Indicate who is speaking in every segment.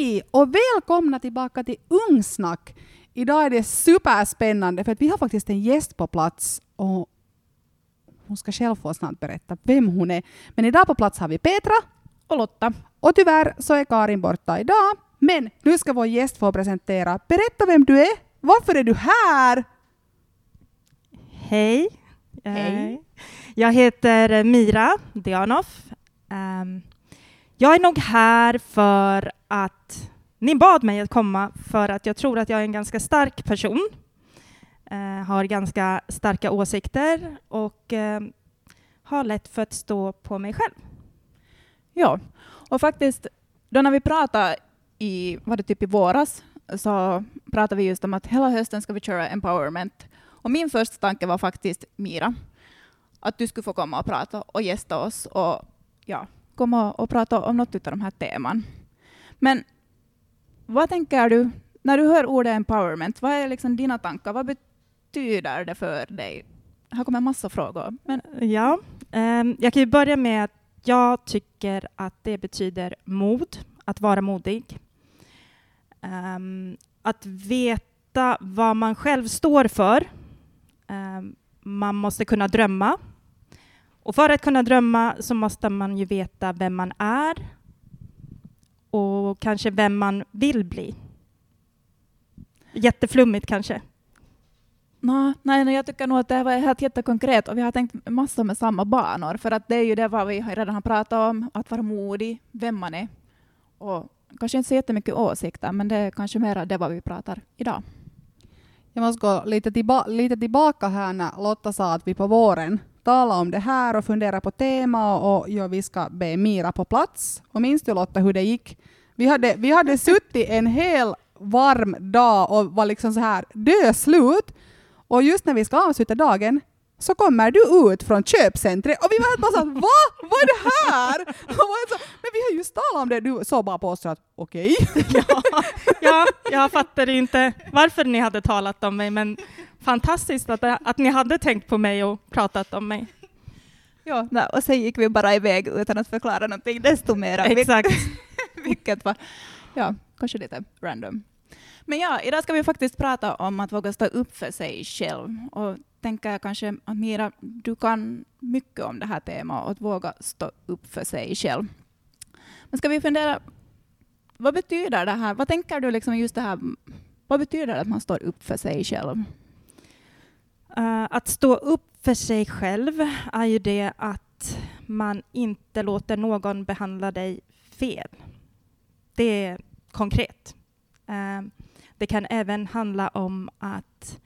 Speaker 1: Hej och välkomna tillbaka till Ungsnack. Idag är det superspännande för att vi har faktiskt en gäst på plats och hon ska själv få snart berätta vem hon är. Men idag på plats har vi Petra
Speaker 2: och Lotta.
Speaker 1: Och tyvärr så är Karin borta idag. Men nu ska vår gäst få presentera. Berätta vem du är. Varför är du här?
Speaker 3: Hej.
Speaker 2: Hej.
Speaker 3: Eh, Jag heter Mira Dianoff. Ehm, jag är nog här för att ni bad mig att komma för att jag tror att jag är en ganska stark person. Eh, Har ganska starka åsikter och eh, har lätt för att stå på mig själv.
Speaker 2: Ja, och faktiskt då när vi pratade i, var det typ i våras, så pratade vi just om att hela hösten ska vi köra empowerment. Och min första tanke var faktiskt Mira, att du skulle få komma och prata och gästa oss och ja, komma och prata om något av de här teman. Men vad tänker du när du hör ordet empowerment? Vad är liksom dina tankar? Vad betyder det för dig? Här kommer en massa frågor. Men
Speaker 3: Ja, ehm, jag kan ju börja med att jag tycker att det betyder mod, att vara modig. Um, att veta vad man själv står för. Um, man måste kunna drömma. Och för att kunna drömma så måste man ju veta vem man är och kanske vem man vill bli. Jätteflummigt kanske.
Speaker 2: Nå, nej, nej, jag tycker nog att det var helt jättekonkret och vi har tänkt massor med samma banor för att det är ju det vad vi redan har pratat om, att vara modig, vem man är och kanske inte så jättemycket åsikter men det är kanske mer det vad vi pratar idag.
Speaker 1: Jag måste gå lite, tillba lite tillbaka här när Lotta sa att vi på våren tala om det här och fundera på tema och, och ja, vi ska be Mira på plats. Och minns du Lotta hur det gick? Vi hade, vi hade suttit en hel varm dag och var liksom så här döslut. Och just när vi ska avsluta dagen så kommer du ut från köpcentret och vi var helt bara såhär Va? Vad är det här? Så, Men vi har just talat om det. Du såg bara på oss att okej.
Speaker 3: ja, ja, jag fattade inte varför ni hade talat om mig, men fantastiskt att, att ni hade tänkt på mig och pratat om mig.
Speaker 2: Ja, nej, och sen gick vi bara iväg utan att förklara någonting desto mer.
Speaker 3: Exakt.
Speaker 2: Vilket var ja, kanske lite random. Men ja, idag ska vi faktiskt prata om att våga stå upp för sig själv. Och tänker jag kanske att Mira, du kan mycket om det här temat, och att våga stå upp för sig själv. Men ska vi fundera, vad betyder det här? Vad tänker du liksom just det här, vad betyder det att man står upp för sig själv?
Speaker 3: Uh, att stå upp för sig själv är ju det att man inte låter någon behandla dig fel. Det är konkret. Uh, det kan även handla om att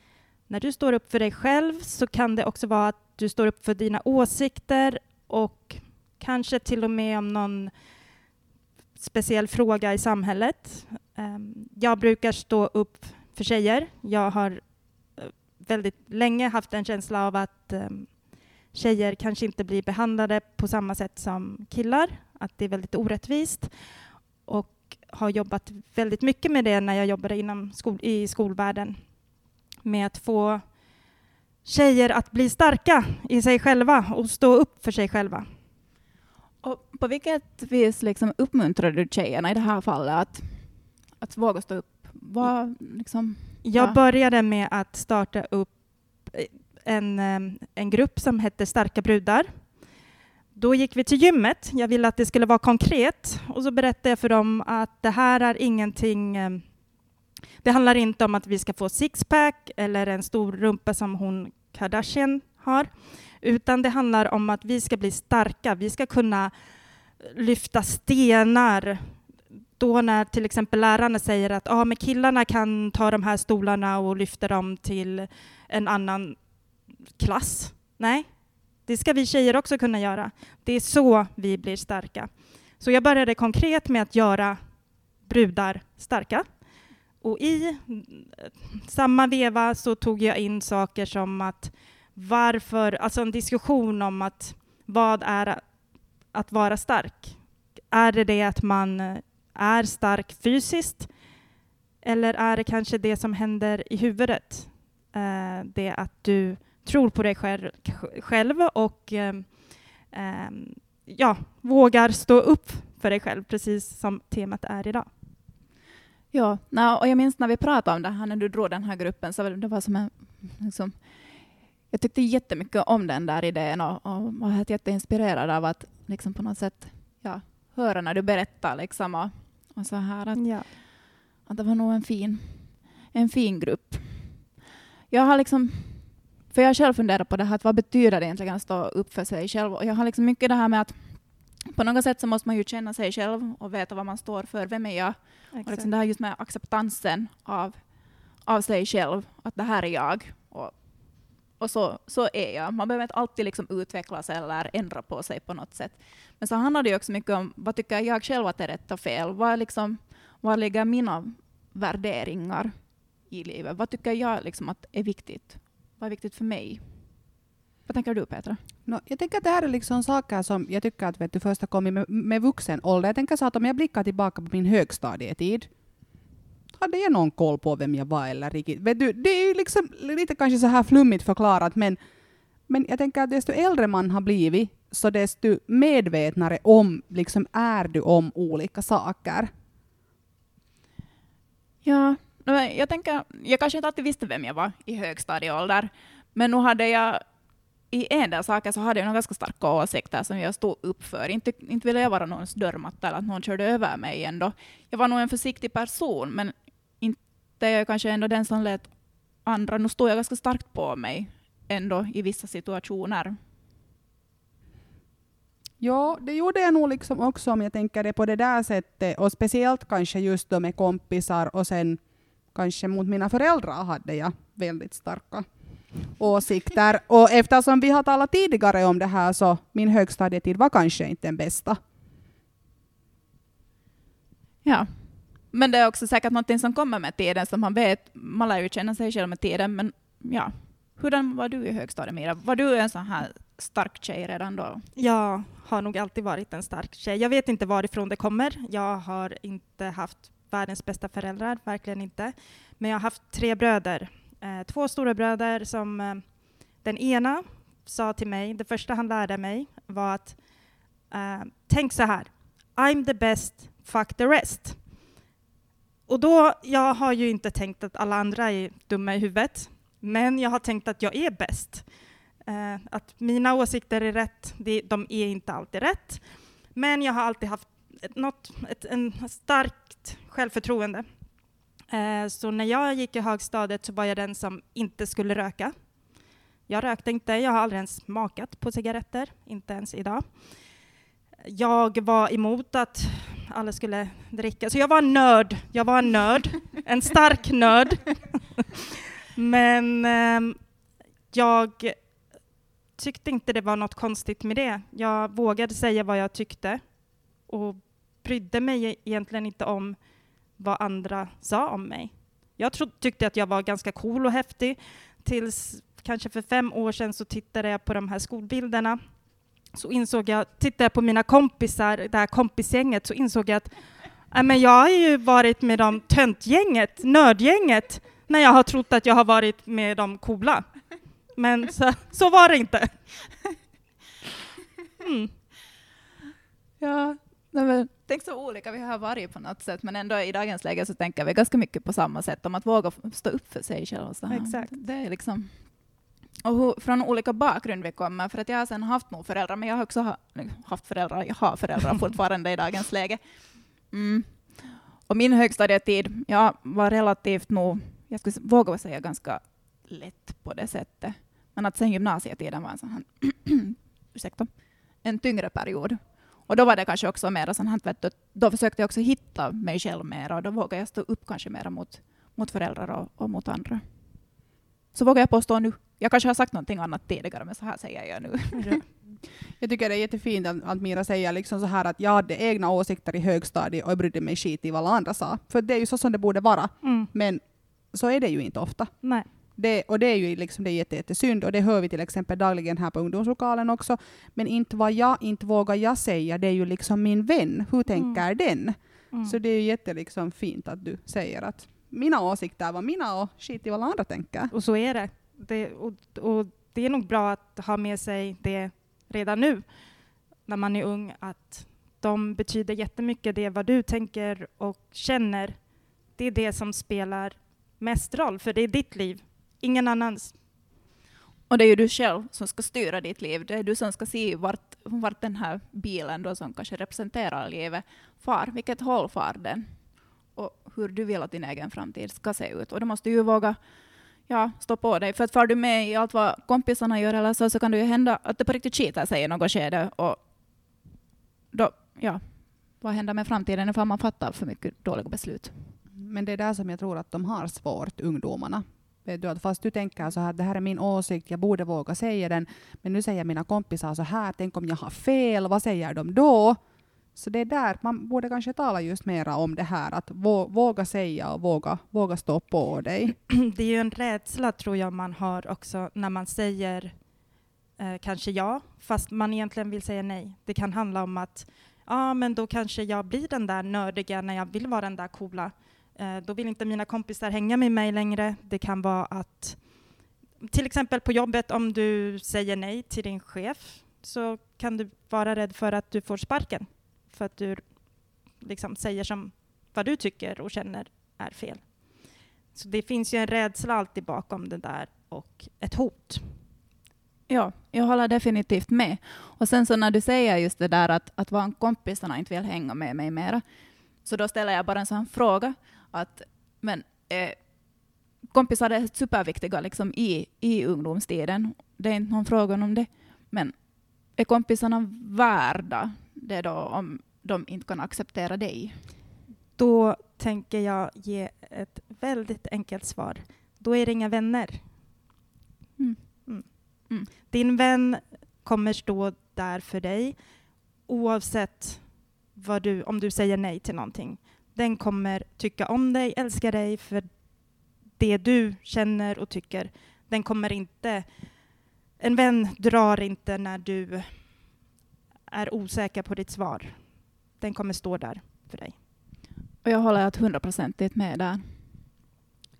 Speaker 3: när du står upp för dig själv så kan det också vara att du står upp för dina åsikter och kanske till och med om någon speciell fråga i samhället. Ehm, jag brukar stå upp för tjejer. Jag har eh, väldigt länge haft en känsla av att ehm, tjejer kanske inte blir behandlade på samma sätt som killar, att det är väldigt orättvist. Och har jobbat väldigt mycket med det när jag jobbade inom skol i skolvärlden. Med att få tjejer att bli starka i sig själva och stå upp för sig själva.
Speaker 2: Och på vilket vis liksom uppmuntrar du tjejerna i det här fallet att, att våga stå upp? Vad, liksom,
Speaker 3: Jag
Speaker 2: Ja.
Speaker 3: började med att starta upp en, em, en grupp som hette Starka brudar. Då gick vi till gymmet. Jag ville att det skulle vara konkret och så berättade jag för dem att det här är ingenting em, det handlar inte om att vi ska få sixpack eller en stor rumpa som hon Kardashian har, utan det handlar om att vi ska bli starka. Vi ska kunna lyfta stenar, då när till exempel lärarna säger att ah, men killarna kan ta de här stolarna och lyfta dem till en annan klass. Nej, det ska vi tjejer också kunna göra. Det är så vi blir starka. Så jag började konkret med att göra brudar starka. Och i eh, samma veva så tog jag in saker som att varför, alltså en diskussion om att vad är att vara stark? Är det det att man eh, är stark fysiskt? Eller är det kanske det som händer i huvudet? Eh, det att du tror på dig själv, själv och eh, eh, ja, vågar stå upp för dig själv, precis som temat är idag.
Speaker 2: Ja, och jag minns när vi pratade om det här, när du drog den här gruppen, så det var som en... Liksom, jag tyckte jättemycket om den där idén och, och var jätteinspirerad av att liksom på något sätt ja, höra när du berättar. Liksom, och, och så här att,
Speaker 3: Ja.
Speaker 2: att det var nog en fin, en fin grupp. Jag har liksom... För jag själv funderat på det här, att vad betyder det egentligen att stå upp för sig själv? Och jag har liksom mycket det här med att på något sätt så måste man ju känna sig själv och veta vad man står för. Vem är jag? Och
Speaker 3: Exakt.
Speaker 2: liksom det här just med acceptansen av, av sig själv, att det här är jag. Och, och så, så är jag. Man behöver inte alltid liksom utvecklas eller ändra på sig på något sätt. Men så handlar det ju också mycket om vad tycker jag själv att är rätt och fel? Vad, liksom, vad ligger mina värderingar i livet? Vad tycker jag liksom att är viktigt? Vad är viktigt för mig? Vad tänker du Petra?
Speaker 1: No, jag tänker att det här är liksom saker som jag tycker att vet du, först har kommit med, med vuxen ålder. Jag tänker så att om jag blickar tillbaka på min högstadietid, hade jag någon koll på vem jag var eller riktigt? Vet du, det är ju liksom lite kanske så här flummigt förklarat, men, men jag tänker att desto äldre man har blivit, så desto medvetnare om, liksom är du om olika saker.
Speaker 2: Ja, jag tänker, jag kanske inte alltid visste vem jag var i högstadieålder, men nu hade jag i en del saker så hade jag nog ganska starka åsikter som jag stod upp för. Inte, inte ville jag vara någons dörrmatta eller att någon körde över mig ändå. Jag var nog en försiktig person, men inte är jag kanske ändå den som lät andra. Nu stod jag ganska starkt på mig ändå i vissa situationer.
Speaker 1: Ja, det gjorde jag nog liksom också om jag tänker det på det där sättet. Och speciellt kanske just då med kompisar och sen kanske mot mina föräldrar hade jag väldigt starka åsikter. Och eftersom vi har talat tidigare om det här så min högstadietid var kanske inte den bästa.
Speaker 2: Ja. Men det är också säkert något som kommer med tiden, som man vet. Man lär ju känna sig själv med tiden, men ja. Hurdan var du i högstadiet, Mira? Var du en sån här stark tjej redan då?
Speaker 3: Jag har nog alltid varit en stark tjej. Jag vet inte varifrån det kommer. Jag har inte haft världens bästa föräldrar, verkligen inte. Men jag har haft tre bröder. Eh, två stora bröder som eh, den ena sa till mig, det första han lärde mig var att eh, tänk så här, I'm the best, fuck the rest. Och då, jag har ju inte tänkt att alla andra är dumma i huvudet, men jag har tänkt att jag är bäst. Eh, att mina åsikter är rätt, de är inte alltid rätt. Men jag har alltid haft ett, något, ett en starkt självförtroende. Eh, så när jag gick i högstadiet så var jag den som inte skulle röka. Jag rökte inte, jag har aldrig ens smakat på cigaretter, inte ens idag. Jag var emot att alla skulle dricka, så jag var en nörd. Jag var en nörd, en stark nörd. Men ehm, jag tyckte inte det var något konstigt med det. Jag vågade säga vad jag tyckte och brydde mig egentligen inte om vad andra sa om mig. Jag tro, tyckte att jag var ganska cool och häftig tills kanske för fem år sedan så tittade jag på de här skolbilderna. Så insåg jag, tittade jag på mina kompisar, det här kompisgänget, så insåg jag att äh, men jag har ju varit med de töntgänget, nördgänget, när jag har trott att jag har varit med de coola. Men så, så var det inte. Mm.
Speaker 2: Ja, nej men, tänk så olika vi har varit på något sätt, men ändå i dagens läge så tänker vi ganska mycket på samma sätt, om att våga stå upp för sig själv. och Så här.
Speaker 3: Exakt.
Speaker 2: Det är liksom, och hur, från olika bakgrund vi kommer, för att jag har sen haft nog föräldrar, men jag har också ha, haft föräldrar, jag har föräldrar fortfarande i dagens läge. Mm. Och min högstadietid, jag var relativt nog, jag skulle våga säga ganska lätt på det sättet. Men att sen gymnasietiden var en sån här, ursäkta, en tyngre period. Och då var det kanske också mer sån här, vet då försökte jag också hitta mig själv mer och då vågade jag stå upp kanske mer mot, mot föräldrar och, och mot andra. Så vågar jag påstå nu. Jag kanske har sagt någonting annat tidigare, men så här säger jag nu.
Speaker 1: Jag tycker det är jättefint att, att Mira säger liksom så här att jag hade egna åsikter i högstadiet och jag brydde mig skit i vad alla andra sa. För det är ju så som det borde vara.
Speaker 3: Mm.
Speaker 1: Men så är det ju inte ofta.
Speaker 3: Nej.
Speaker 1: Det, och det är ju liksom det är jätte, jättesynd och det hör vi till exempel dagligen här på ungdomslokalen också. Men inte vad jag, inte vågar jag säga, det är ju liksom min vän. Hur tänker den?
Speaker 3: Mm.
Speaker 1: Så det är ju jätte liksom fint att du säger att mina åsikter var mina och skit i vad alla andra tänker.
Speaker 3: Och så är det. det och, och det är nog bra att ha med sig det redan nu, när man är ung, att de betyder jättemycket, det vad du tänker och känner Det är det som spelar mest roll, för det är ditt liv, ingen annans.
Speaker 2: Och det är ju du själv som ska styra ditt liv. Det är du som ska se vart, vart den här bilen då som kanske representerar livet far. Vilket håll far den? Och hur du vill att din egen framtid ska se ut. Och då måste du ju våga ja, stå på dig. För att far du med i allt vad kompisarna gör eller så, så kan det ju hända att det på riktigt skiter sig i något skede. Och då, ja, vad händer med framtiden ifall man fattar för mycket dåliga beslut?
Speaker 1: Men det är där som jag tror att de har svårt, ungdomarna. Vet du, att fast du tänker så här, det här är min åsikt, jag borde våga säga den, men nu säger mina kompisar så här, tänk om jag har fel, vad säger de då? Så det är där man borde kanske tala just mera om det här, att våga säga och våga, våga stå på dig.
Speaker 3: Det är ju en rädsla tror jag man har också när man säger eh, kanske ja, fast man egentligen vill säga nej. Det kan handla om att ja, men då kanske jag blir den där nördiga när jag vill vara den där coola. Eh, då vill inte mina kompisar hänga med mig längre. Det kan vara att till exempel på jobbet, om du säger nej till din chef så kan du vara rädd för att du får sparken för att du liksom säger som vad du tycker och känner är fel. Så det finns ju en rädsla alltid bakom det där och ett hot.
Speaker 2: Ja, jag håller definitivt med. Och sen så när du säger just det där att, att kompisarna inte vill hänga med mig mera, så då ställer jag bara en sån fråga att men eh, kompisar är superviktiga liksom i, i ungdomstiden. Det är inte någon fråga om det. Men är kompisarna värda det då om de inte kan acceptera dig?
Speaker 3: Då tänker jag ge ett väldigt enkelt svar. Då är det inga vänner. Mm. Mm. Mm. Din vän kommer stå där för dig oavsett vad du, om du säger nej till någonting. Den kommer tycka om dig, älska dig för det du känner och tycker. Den kommer inte... En vän drar inte när du är osäker på ditt svar. Den kommer stå där för dig.
Speaker 2: Och jag håller hundraprocentigt med där.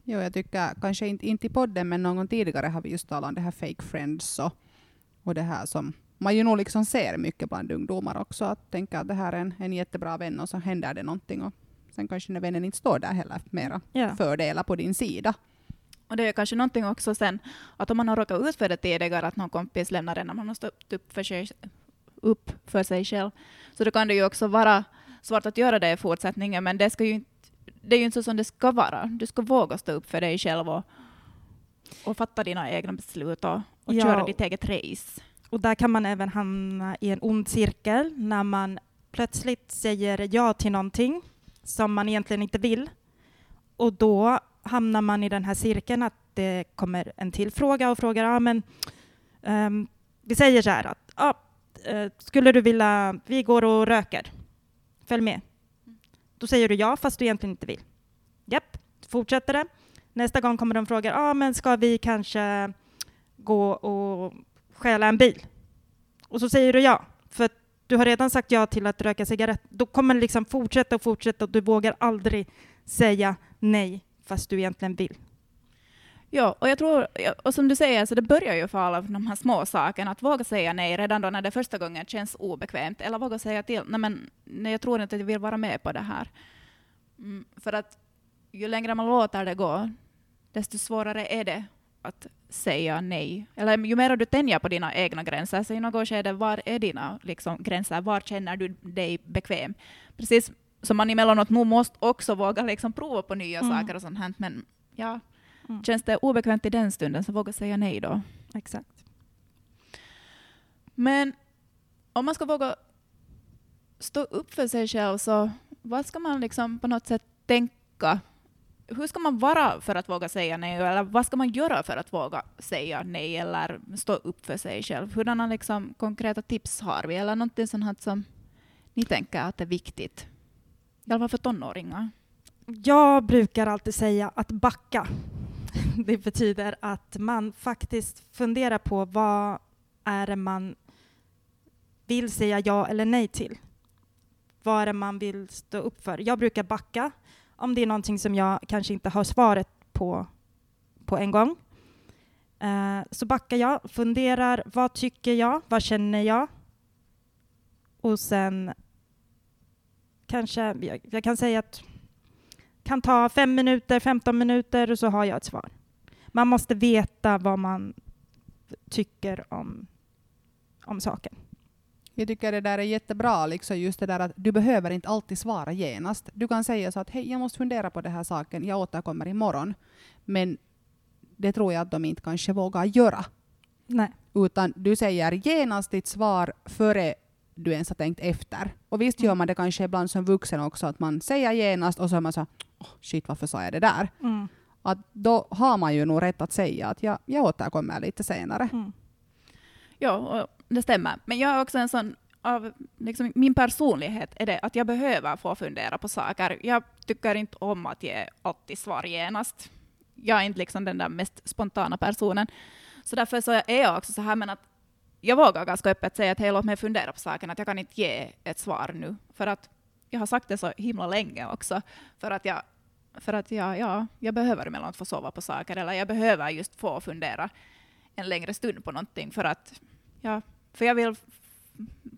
Speaker 1: Jo, jag tycker kanske inte, inte i podden, men någon gång tidigare har vi just talat om det här fake friends och, och det här som man ju nog liksom ser mycket bland ungdomar också, att tänka att det här är en, en jättebra vän och så händer det någonting och sen kanske när vännen inte står där heller mera yeah. fördelar på din sida.
Speaker 2: Och det är kanske någonting också sen, att om man har råkat ut för det tidigare, att någon kompis lämnar en när man har stått upp för sig, upp för sig själv, så då kan det ju också vara svårt att göra det i fortsättningen, men det, ska ju inte, det är ju inte så som det ska vara. Du ska våga stå upp för dig själv och, och fatta dina egna beslut och, och ja. köra ditt eget race.
Speaker 3: Och där kan man även hamna i en ond cirkel när man plötsligt säger ja till någonting som man egentligen inte vill. Och då hamnar man i den här cirkeln att det kommer en till fråga och frågar, ja men um, vi säger så här att, ah, eh, skulle du vilja, vi går och röker, följ med. Då säger du ja, fast du egentligen inte vill. Japp, fortsätter det. Nästa gång kommer de och frågar, ja ah, men ska vi kanske gå och stjäla en bil? Och så säger du ja, för du har redan sagt ja till att röka cigarett, då kommer det liksom fortsätta och fortsätta och du vågar aldrig säga nej fast du egentligen vill.
Speaker 2: Ja, och jag tror, och som du säger, så det börjar ju för alla de här små sakerna, att våga säga nej redan då när det första gången känns obekvämt, eller våga säga till, nej men nej, jag tror inte att jag vill vara med på det här. Mm, för att ju längre man låter det gå, desto svårare är det att säga nej. Eller ju mer du tänjer på dina egna gränser, så i något skede, var är dina liksom, gränser? Var känner du dig bekväm? Precis som man emellanåt nog måste också våga liksom, prova på nya mm. saker och sånt här, men ja, mm. känns det obekvämt i den stunden, så våga säga nej då.
Speaker 3: Exakt.
Speaker 2: Men om man ska våga stå upp för sig själv, så vad ska man liksom på något sätt tänka hur ska man vara för att våga säga nej, eller vad ska man göra för att våga säga nej eller stå upp för sig själv? Hurdana liksom konkreta tips har vi, eller någonting sånt som ni tänker att är viktigt? I alla fall för tonåringar.
Speaker 3: Jag brukar alltid säga att backa. Det betyder att man faktiskt funderar på vad är det man vill säga ja eller nej till. Vad är det man vill stå upp för? Jag brukar backa om det är någonting som jag kanske inte har svaret på på en gång. Uh, så backar jag, funderar, vad tycker jag, vad känner jag? Och sen kanske, jag, jag kan säga att kan ta fem minuter, 15 minuter och så har jag ett svar. Man måste veta vad man tycker om, om saken.
Speaker 1: Jag tycker det där är jättebra, liksom just det där att du behöver inte alltid svara genast. Du kan säga så att hej, jag måste fundera på den här saken, jag återkommer imorgon. Men det tror jag att de inte kanske vågar göra.
Speaker 3: Nej.
Speaker 1: Utan du säger genast ditt svar före du ens har tänkt efter. Och visst gör man det kanske ibland som vuxen också, att man säger genast och så är man så oh, shit varför sa jag det där?
Speaker 3: Mm.
Speaker 1: Att då har man ju nog rätt att säga att jag, jag återkommer lite senare.
Speaker 3: Mm.
Speaker 2: Ja, det stämmer. Men jag är också en sån av liksom, min personlighet är det att jag behöver få fundera på saker. Jag tycker inte om att ge alltid svar genast. Jag är inte liksom den där mest spontana personen. Så därför så är jag också så här, men att jag vågar ganska öppet säga att hej, låt mig fundera på saken, att jag kan inte ge ett svar nu. För att jag har sagt det så himla länge också. För att jag, för att jag, ja, jag behöver emellanåt få sova på saker, eller jag behöver just få fundera en längre stund på någonting. För att, ja, för jag vill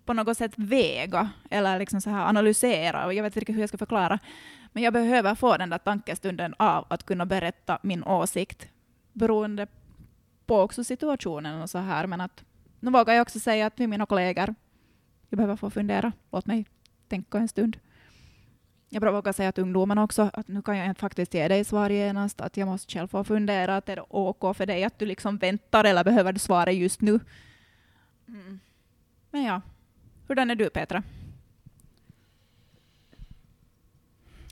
Speaker 2: på något sätt väga eller liksom så här analysera, och jag vet inte riktigt hur jag ska förklara. Men jag behöver få den där tankestunden av att kunna berätta min åsikt, beroende på också situationen och så här. Men att nu vågar jag också säga att till mina kollegor, jag behöver få fundera, låt mig tänka en stund. Jag vågar säga till ungdomarna också att nu kan jag faktiskt ge dig svar genast, att jag måste själv få fundera, att är det OK för dig att du liksom väntar eller behöver du svara just nu? Mm. Men ja, hurdan är du Petra?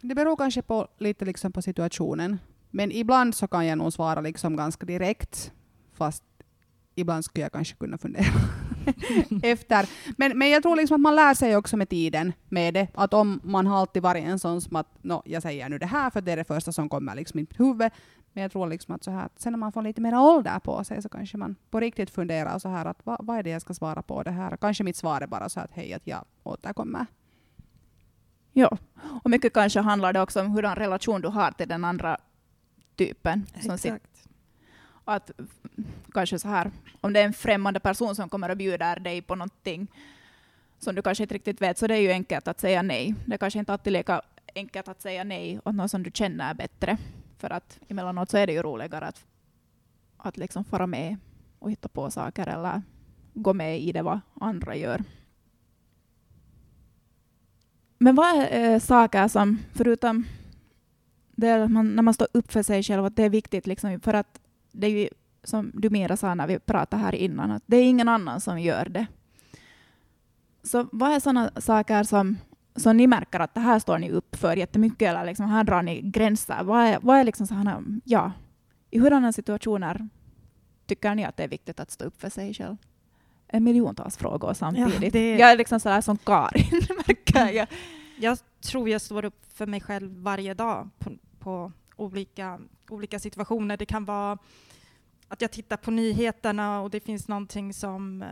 Speaker 1: Det beror kanske på, lite liksom på situationen. Men ibland så kan jag nog svara liksom ganska direkt, fast ibland skulle jag kanske kunna fundera efter. Men, men jag tror liksom att man lär sig också med tiden med det. Att om man har alltid varit en sån som att no, jag säger nu det här för det är det första som kommer liksom i mitt huvud. Men jag tror liksom att så här, sen när man får lite mer ålder på sig så kanske man på riktigt funderar så här att vad, vad är det jag ska svara på det här? Kanske mitt svar är bara så att hej, att jag återkommer.
Speaker 2: Ja, och mycket kanske handlar det också om hurdan relation du har till den andra typen. Som
Speaker 3: Exakt
Speaker 2: att kanske så här, om det är en främmande person som kommer och bjuder dig på någonting som du kanske inte riktigt vet, så det är ju enkelt att säga nej. Det är kanske inte alltid lika enkelt att säga nej åt någon som du känner bättre. För att emellanåt så är det ju roligare att, att liksom fara med och hitta på saker eller gå med i det vad andra gör. Men vad är eh, saker som, förutom det man, när man står upp för sig själv, att det är viktigt liksom, för att det är ju som du Mira sa när vi pratade här innan, att det är ingen annan som gör det. Så vad är sådana saker som, som ni märker att det här står ni upp för jättemycket, eller liksom här drar ni gränser? Vad är, vad är liksom sådana, ja, i hurdana situationer tycker ni att det är viktigt att stå upp för sig själv? En miljontals frågor samtidigt.
Speaker 3: Ja, det-
Speaker 2: Jag är liksom sådär som Karin, märker jag.
Speaker 3: Jag tror jag står upp för mig själv varje dag på, på olika, olika situationer. Det kan vara att jag tittar på nyheterna och det finns någonting som eh,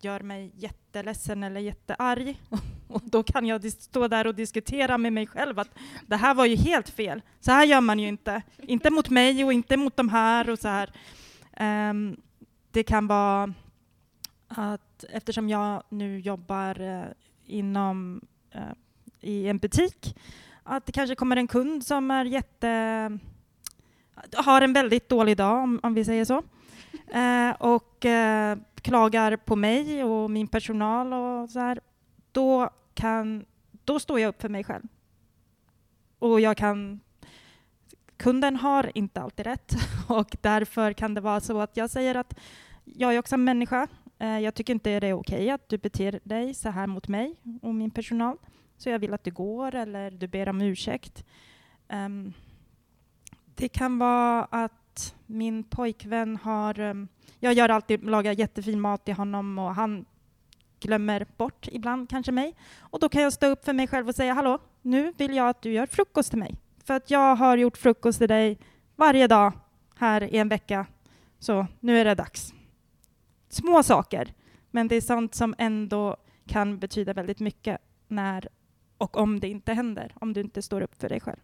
Speaker 3: gör mig jätteledsen eller jättearg. Och då kan jag stå där och diskutera med mig själv att det här var ju helt fel. Så här gör man ju inte. Inte mot mig och inte mot de här och så här. Um, det kan vara att eftersom jag nu jobbar eh, inom uh, i en butik, att det kanske kommer en kund som är jätte har en väldigt dålig dag, om, om vi säger så, eh, och eh, klagar på mig och min personal och så här, då, kan, då står jag upp för mig själv. Och jag kan... Kunden har inte alltid rätt och därför kan det vara så att jag säger att jag är också en människa. Eh, jag tycker inte det är okej att du beter dig så här mot mig och min personal. Så jag vill att du går eller du ber om ursäkt. Ehm, det kan vara att min pojkvän har... Eh, jag gör alltid, lagar jättefin mat till honom och han glömmer bort ibland kanske mig. Och då kan jag stå upp för mig själv och säga hallå, nu vill jag att du gör frukost till mig. För att jag har gjort frukost till dig varje dag här i en vecka. Så nu är det dags. Små saker, men det är sånt som ändå kan betyda väldigt mycket när och om det inte händer, om du inte står upp för dig själv.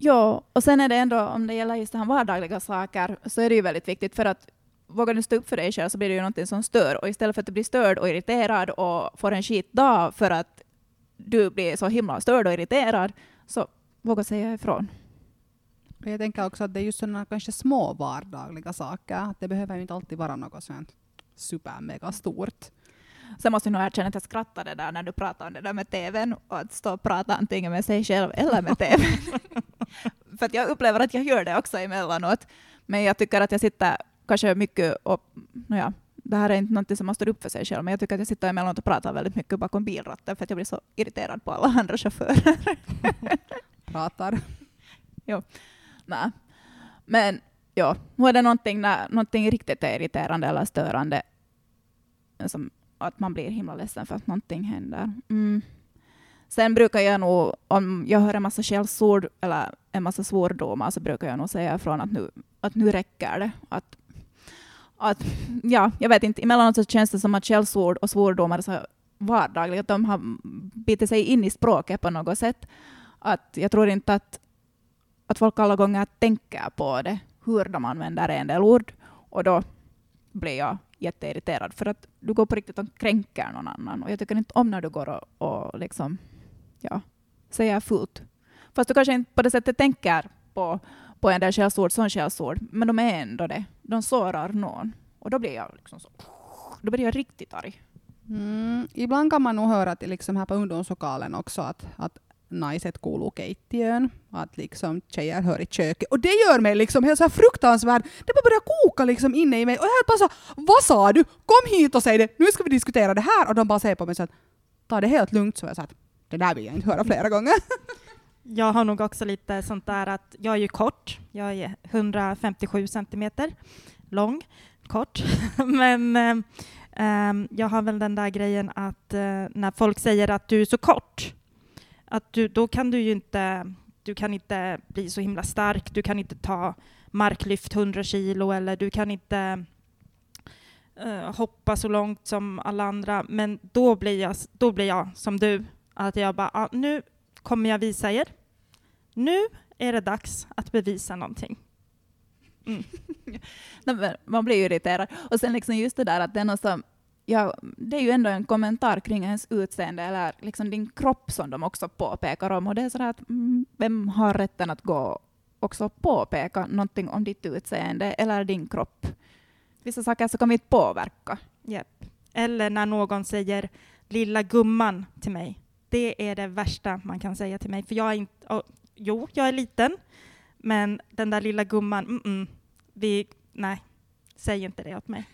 Speaker 2: Ja, och sen är det ändå, om det gäller just det här vardagliga saker, så är det ju väldigt viktigt för att vågar du stå upp för dig själv så blir det ju någonting som stör. Och istället för att du blir störd och irriterad och får en skitdag för att du blir så himla störd och irriterad, så våga säga ifrån.
Speaker 1: Jag tänker också att det är just sådana kanske små vardagliga saker. Det behöver ju inte alltid vara något sånt supermega stort.
Speaker 2: Sen måste jag nog erkänna att jag skrattade där när du pratade om det där med TVn och att stå och prata antingen med sig själv eller med TVn. För att jag upplever att jag gör det också emellanåt. Men jag tycker att jag sitter kanske mycket och, ja, det här är inte något som man står upp för sig själv, men jag tycker att jag sitter emellanåt och pratar väldigt mycket bakom bilratten för att jag blir så irriterad på alla andra chaufförer.
Speaker 1: Pratar.
Speaker 2: jo. Nej. Men ja, nu är det någonting, när, någonting riktigt är irriterande eller störande som att man blir himla ledsen för att någonting händer. Mm. Sen brukar jag nog, om jag hör en massa skällsord eller en massa svordomar, så brukar jag nog säga ifrån att nu, att nu räcker det. Att, att, ja, jag vet inte, emellanåt så känns det som att skällsord och svordomar är så vardagliga, att de har bitit sig in i språket på något sätt. Att jag tror inte att, att folk alla gånger tänker på det, hur de använder en del ord. Och då blir jag jätteirriterad för att du går på riktigt och kränker någon annan. Och jag tycker inte om när du går och, och liksom, ja, säger fult. Fast du kanske inte på det sättet tänker på, på en del skällsord som källsord. men de är ändå det. De sårar någon. Och då blir jag liksom så, då blir jag riktigt arg.
Speaker 1: Mm, ibland kan man nog höra till liksom här på ungdomslokalen också att, att naiset kuuluu keittiöön, att liksom tjejer hör i köket. Och det gör mig liksom helt så här fruktansvärd. Det bara börjar koka liksom inne i mig. Och jag bara så vad sa du? Kom hit och säg det, nu ska vi diskutera det här. Och de bara säger på mig så att ta det helt lugnt. Så jag sa att det där vill jag inte höra flera gånger.
Speaker 3: Jag har nog också lite sånt där att jag är ju kort. Jag är 157 centimeter lång, kort. Men eh, eh, jag har väl den där grejen att eh, när folk säger att du är så kort, att du, då kan du ju inte, du kan inte bli så himla stark, du kan inte ta marklyft 100 kilo eller du kan inte uh, hoppa så långt som alla andra. Men då blir jag, då blir jag som du, att jag bara, ah, nu kommer jag visa er. Nu är det dags att bevisa någonting.
Speaker 2: Mm. Man blir ju irriterad. Och sen liksom just det där att det är något som ja, det är ju ändå en kommentar kring ens utseende eller liksom din kropp som de också påpekar om. Och det är sådär att mm, vem har rätten att gå också påpeka någonting om ditt utseende eller din kropp? Vissa saker så kan vi inte påverka.
Speaker 3: Yep. Eller när någon säger lilla gumman till mig. Det är det värsta man kan säga till mig. För jag är inte, oh, jo, jag är liten, men den där lilla gumman, mm, mm vi, nej, säg inte det åt mig.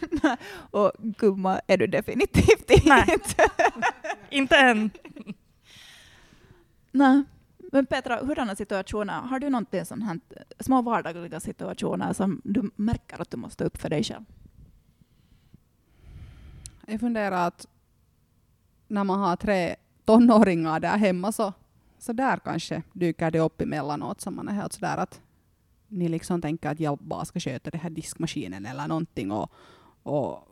Speaker 2: och gumma är du definitivt inte.
Speaker 3: Nej, inte än.
Speaker 2: Nej. Men Petra, hurdana situationer, har du någonting sånt här, små vardagliga situationer som du märker att du måste upp för dig själv?
Speaker 1: Jag funderar att när man har tre tonåringar där hemma så, så där kanske dyker det upp emellanåt som man är helt sådär att ni liksom tänker att jag bara ska sköta den här diskmaskinen eller någonting och, och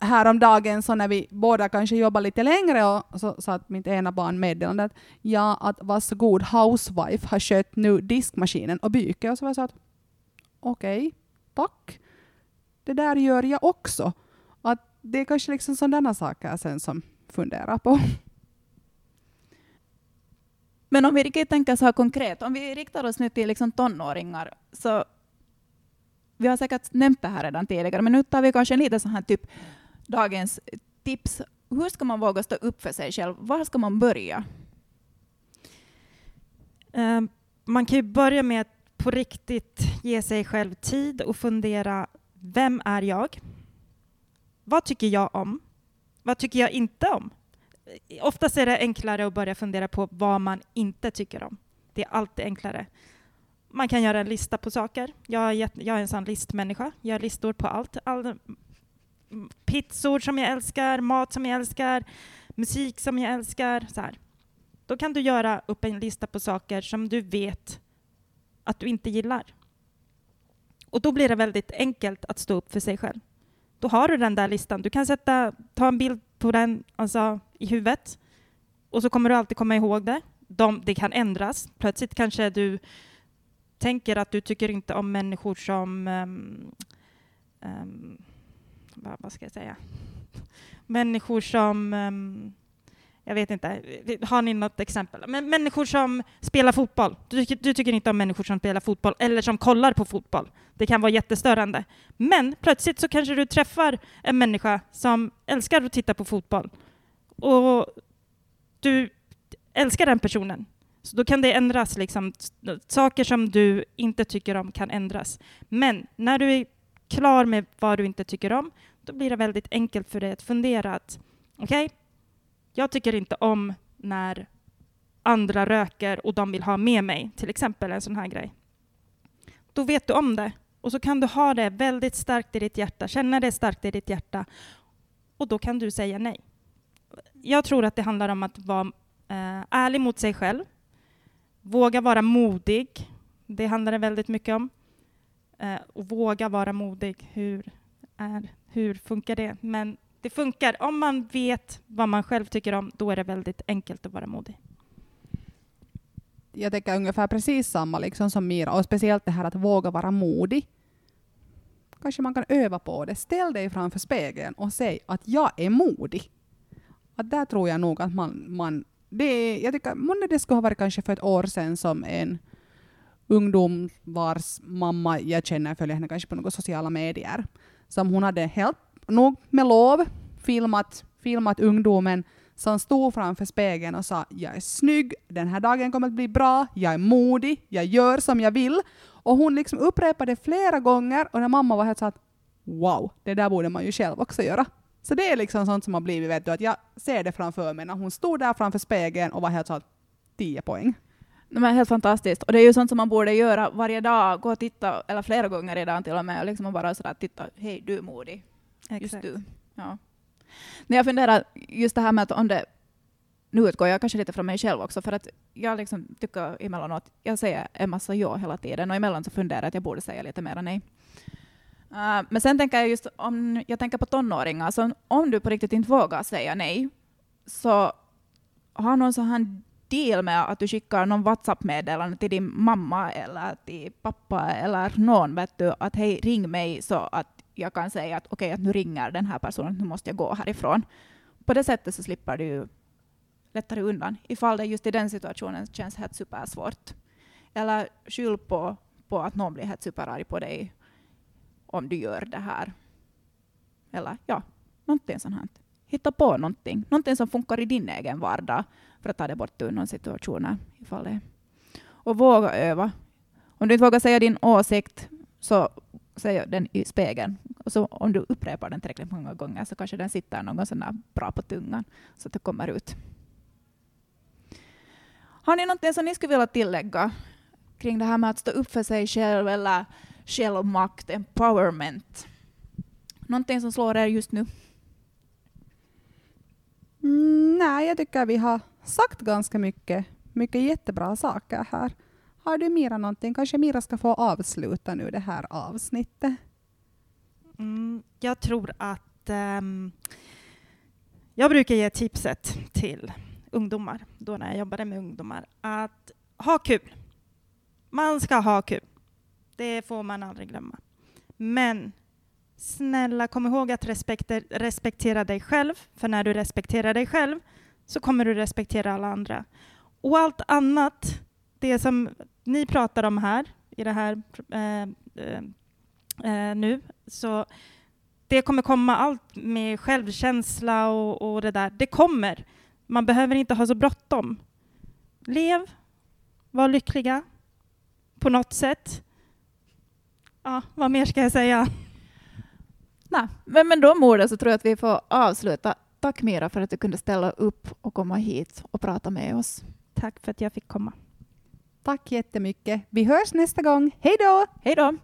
Speaker 1: häromdagen så när vi båda kanske jobbar lite längre och så sa mitt ena barn meddelande att ja, att varsågod housewife har skött nu diskmaskinen och byke och så var jag så att okej, okay, tack. Det där gör jag också. Att det är kanske liksom sådana saker sen som funderar på.
Speaker 2: Men om vi riktigt tänker så här konkret, om vi riktar oss nu till liksom tonåringar, så vi har säkert nämnt det här redan tidigare, men nu tar vi kanske lite så här typ dagens tips. Hur ska man våga stå upp för sig själv? Var ska man börja?
Speaker 3: Um, man kan ju börja med att på riktigt ge sig själv tid och fundera, vem är jag? Vad tycker jag om? Vad tycker jag inte om? Oftast är det enklare att börja fundera på vad man inte tycker om. Det är alltid enklare. Man kan göra en lista på saker. Jag är, jag är en sån listmänniska. Jag gör listor på allt. All, mm, pizzor som jag älskar, mat som jag älskar, musik som jag älskar. Så här. Då kan du göra upp en lista på saker som du vet att du inte gillar. Och då blir det väldigt enkelt att stå upp för sig själv. Då har du den där listan. Du kan sätta, ta en bild på den alltså, i huvudet och så kommer du alltid komma ihåg det. De, det kan ändras. Plötsligt kanske du tänker att du tycker inte om människor som um, um, vad, vad, ska jag säga? Människor som um, jag vet inte, har ni något exempel? Men människor som spelar fotboll. Du, tycker- du tycker inte om människor som spelar fotboll eller som kollar på fotboll. Det kan vara jättestörande. Men plötsligt så kanske du träffar en människa som älskar att titta på fotboll. Och du älskar den personen. Så då kan det ändras. Liksom, saker som du inte tycker om kan ändras. Men när du är klar med vad du inte tycker om, då blir det väldigt enkelt för dig att fundera att okej, jag tycker inte om när andra röker och de vill ha med mig, till exempel en sån här grej. Då vet du om det och så kan du ha det väldigt starkt i ditt hjärta, känna det starkt i ditt hjärta och då kan du säga nej. Jag tror att det handlar om att vara eh, ärlig mot sig själv, våga vara modig. Det handlar det väldigt mycket om. Eh, och våga vara modig. Hur, är, hur funkar det? Men det funkar. Om man vet vad man själv tycker om, då är det väldigt enkelt att vara modig.
Speaker 1: Jag tänker ungefär precis samma liksom som Mira, och speciellt det här att våga vara modig. Kanske man kan öva på det. Ställ dig framför spegeln och säg att jag är modig. Att där tror jag nog att man... man det, är- jag tycker, månne det skulle ha varit kanske för ett år sedan som en ungdom vars mamma jag känner följer henne kanske på några sociala medier. Som hon hade helt nog med lov filmat, filmat ungdomen som stod framför spegeln och sa jag är snygg, den här dagen kommer att bli bra, jag är modig, jag gör som jag vill. Och hon liksom upprepade flera gånger och när mamma var helt så att wow, det där borde man ju själv också göra. Så det är liksom sånt som har blivit, vet du, att jag ser det framför mig när hon stod där framför spegeln och var helt så att 10 poäng.
Speaker 2: Är helt fantastiskt. Och det är ju sånt som man borde göra varje dag, gå och titta, eller flera gånger i dagen till och med, och liksom bara sådär titta, hej du är modig, just
Speaker 3: Exakt.
Speaker 2: du. Ja. När jag funderar, just det här med att om det, nu utgår jag kanske lite från mig själv också, för att jag liksom tycker emellanåt, jag säger en massa ja hela tiden, och emellan så funderar jag att jag borde säga lite mer nej. Uh, men sen tänker jag just om jag tänker på tonåringar, så om du på riktigt inte vågar säga nej, så har någon sån här deal med att du skickar någon WhatsApp-meddelande till din mamma eller till pappa eller någon, vet du, att hej, ring mig så att jag kan säga att okej, att nu ringer den här personen, nu måste jag gå härifrån. På det sättet så slipper du lättare undan, ifall det just i den situationen känns helt supersvårt. Eller skyll på, på att någon blir helt superarg på dig om du gör det här. Eller ja, någonting sånt här. Hitta på någonting, någonting som funkar i din egen vardag för att ta det bort ur någon situation. Ifall det. Och våga öva. Om du inte vågar säga din åsikt, så säg den i spegeln. Och så om du upprepar den tillräckligt många gånger så kanske den sitter någon sån där bra på tungan så att det kommer ut. Har ni någonting som ni skulle vilja tillägga kring det här med att stå upp för sig själv eller självmakt, empowerment? Någonting som slår er just nu?
Speaker 1: Mm, nej, jag tycker vi har sagt ganska mycket, mycket jättebra saker här. Har du Mira någonting? Kanske Mira ska få avsluta nu det här avsnittet.
Speaker 3: Mm, jag tror att ehm, jag brukar ge tipset till ungdomar, då när jag jobbade med ungdomar, att ha kul. Man ska ha kul. Det får man aldrig glömma. Men snälla, kom ihåg att respekter, respektera dig själv, för när du respekterar dig själv så kommer du respektera alla andra. Och allt annat, det som ni pratar om här, i det här eh, eh, eh, nu, så det kommer komma allt med självkänsla och, och det där. Det kommer. Man behöver inte ha så bråttom. Lev, var lyckliga på något sätt. Ja, vad mer ska jag säga?
Speaker 2: Nej, men med de orden så tror jag att vi får avsluta. Tack Mira för att du kunde ställa upp och komma hit och prata med oss.
Speaker 3: Tack för att jag fick komma.
Speaker 1: Tack jättemycket. Vi hörs nästa gång. Hej då!
Speaker 2: Hej då!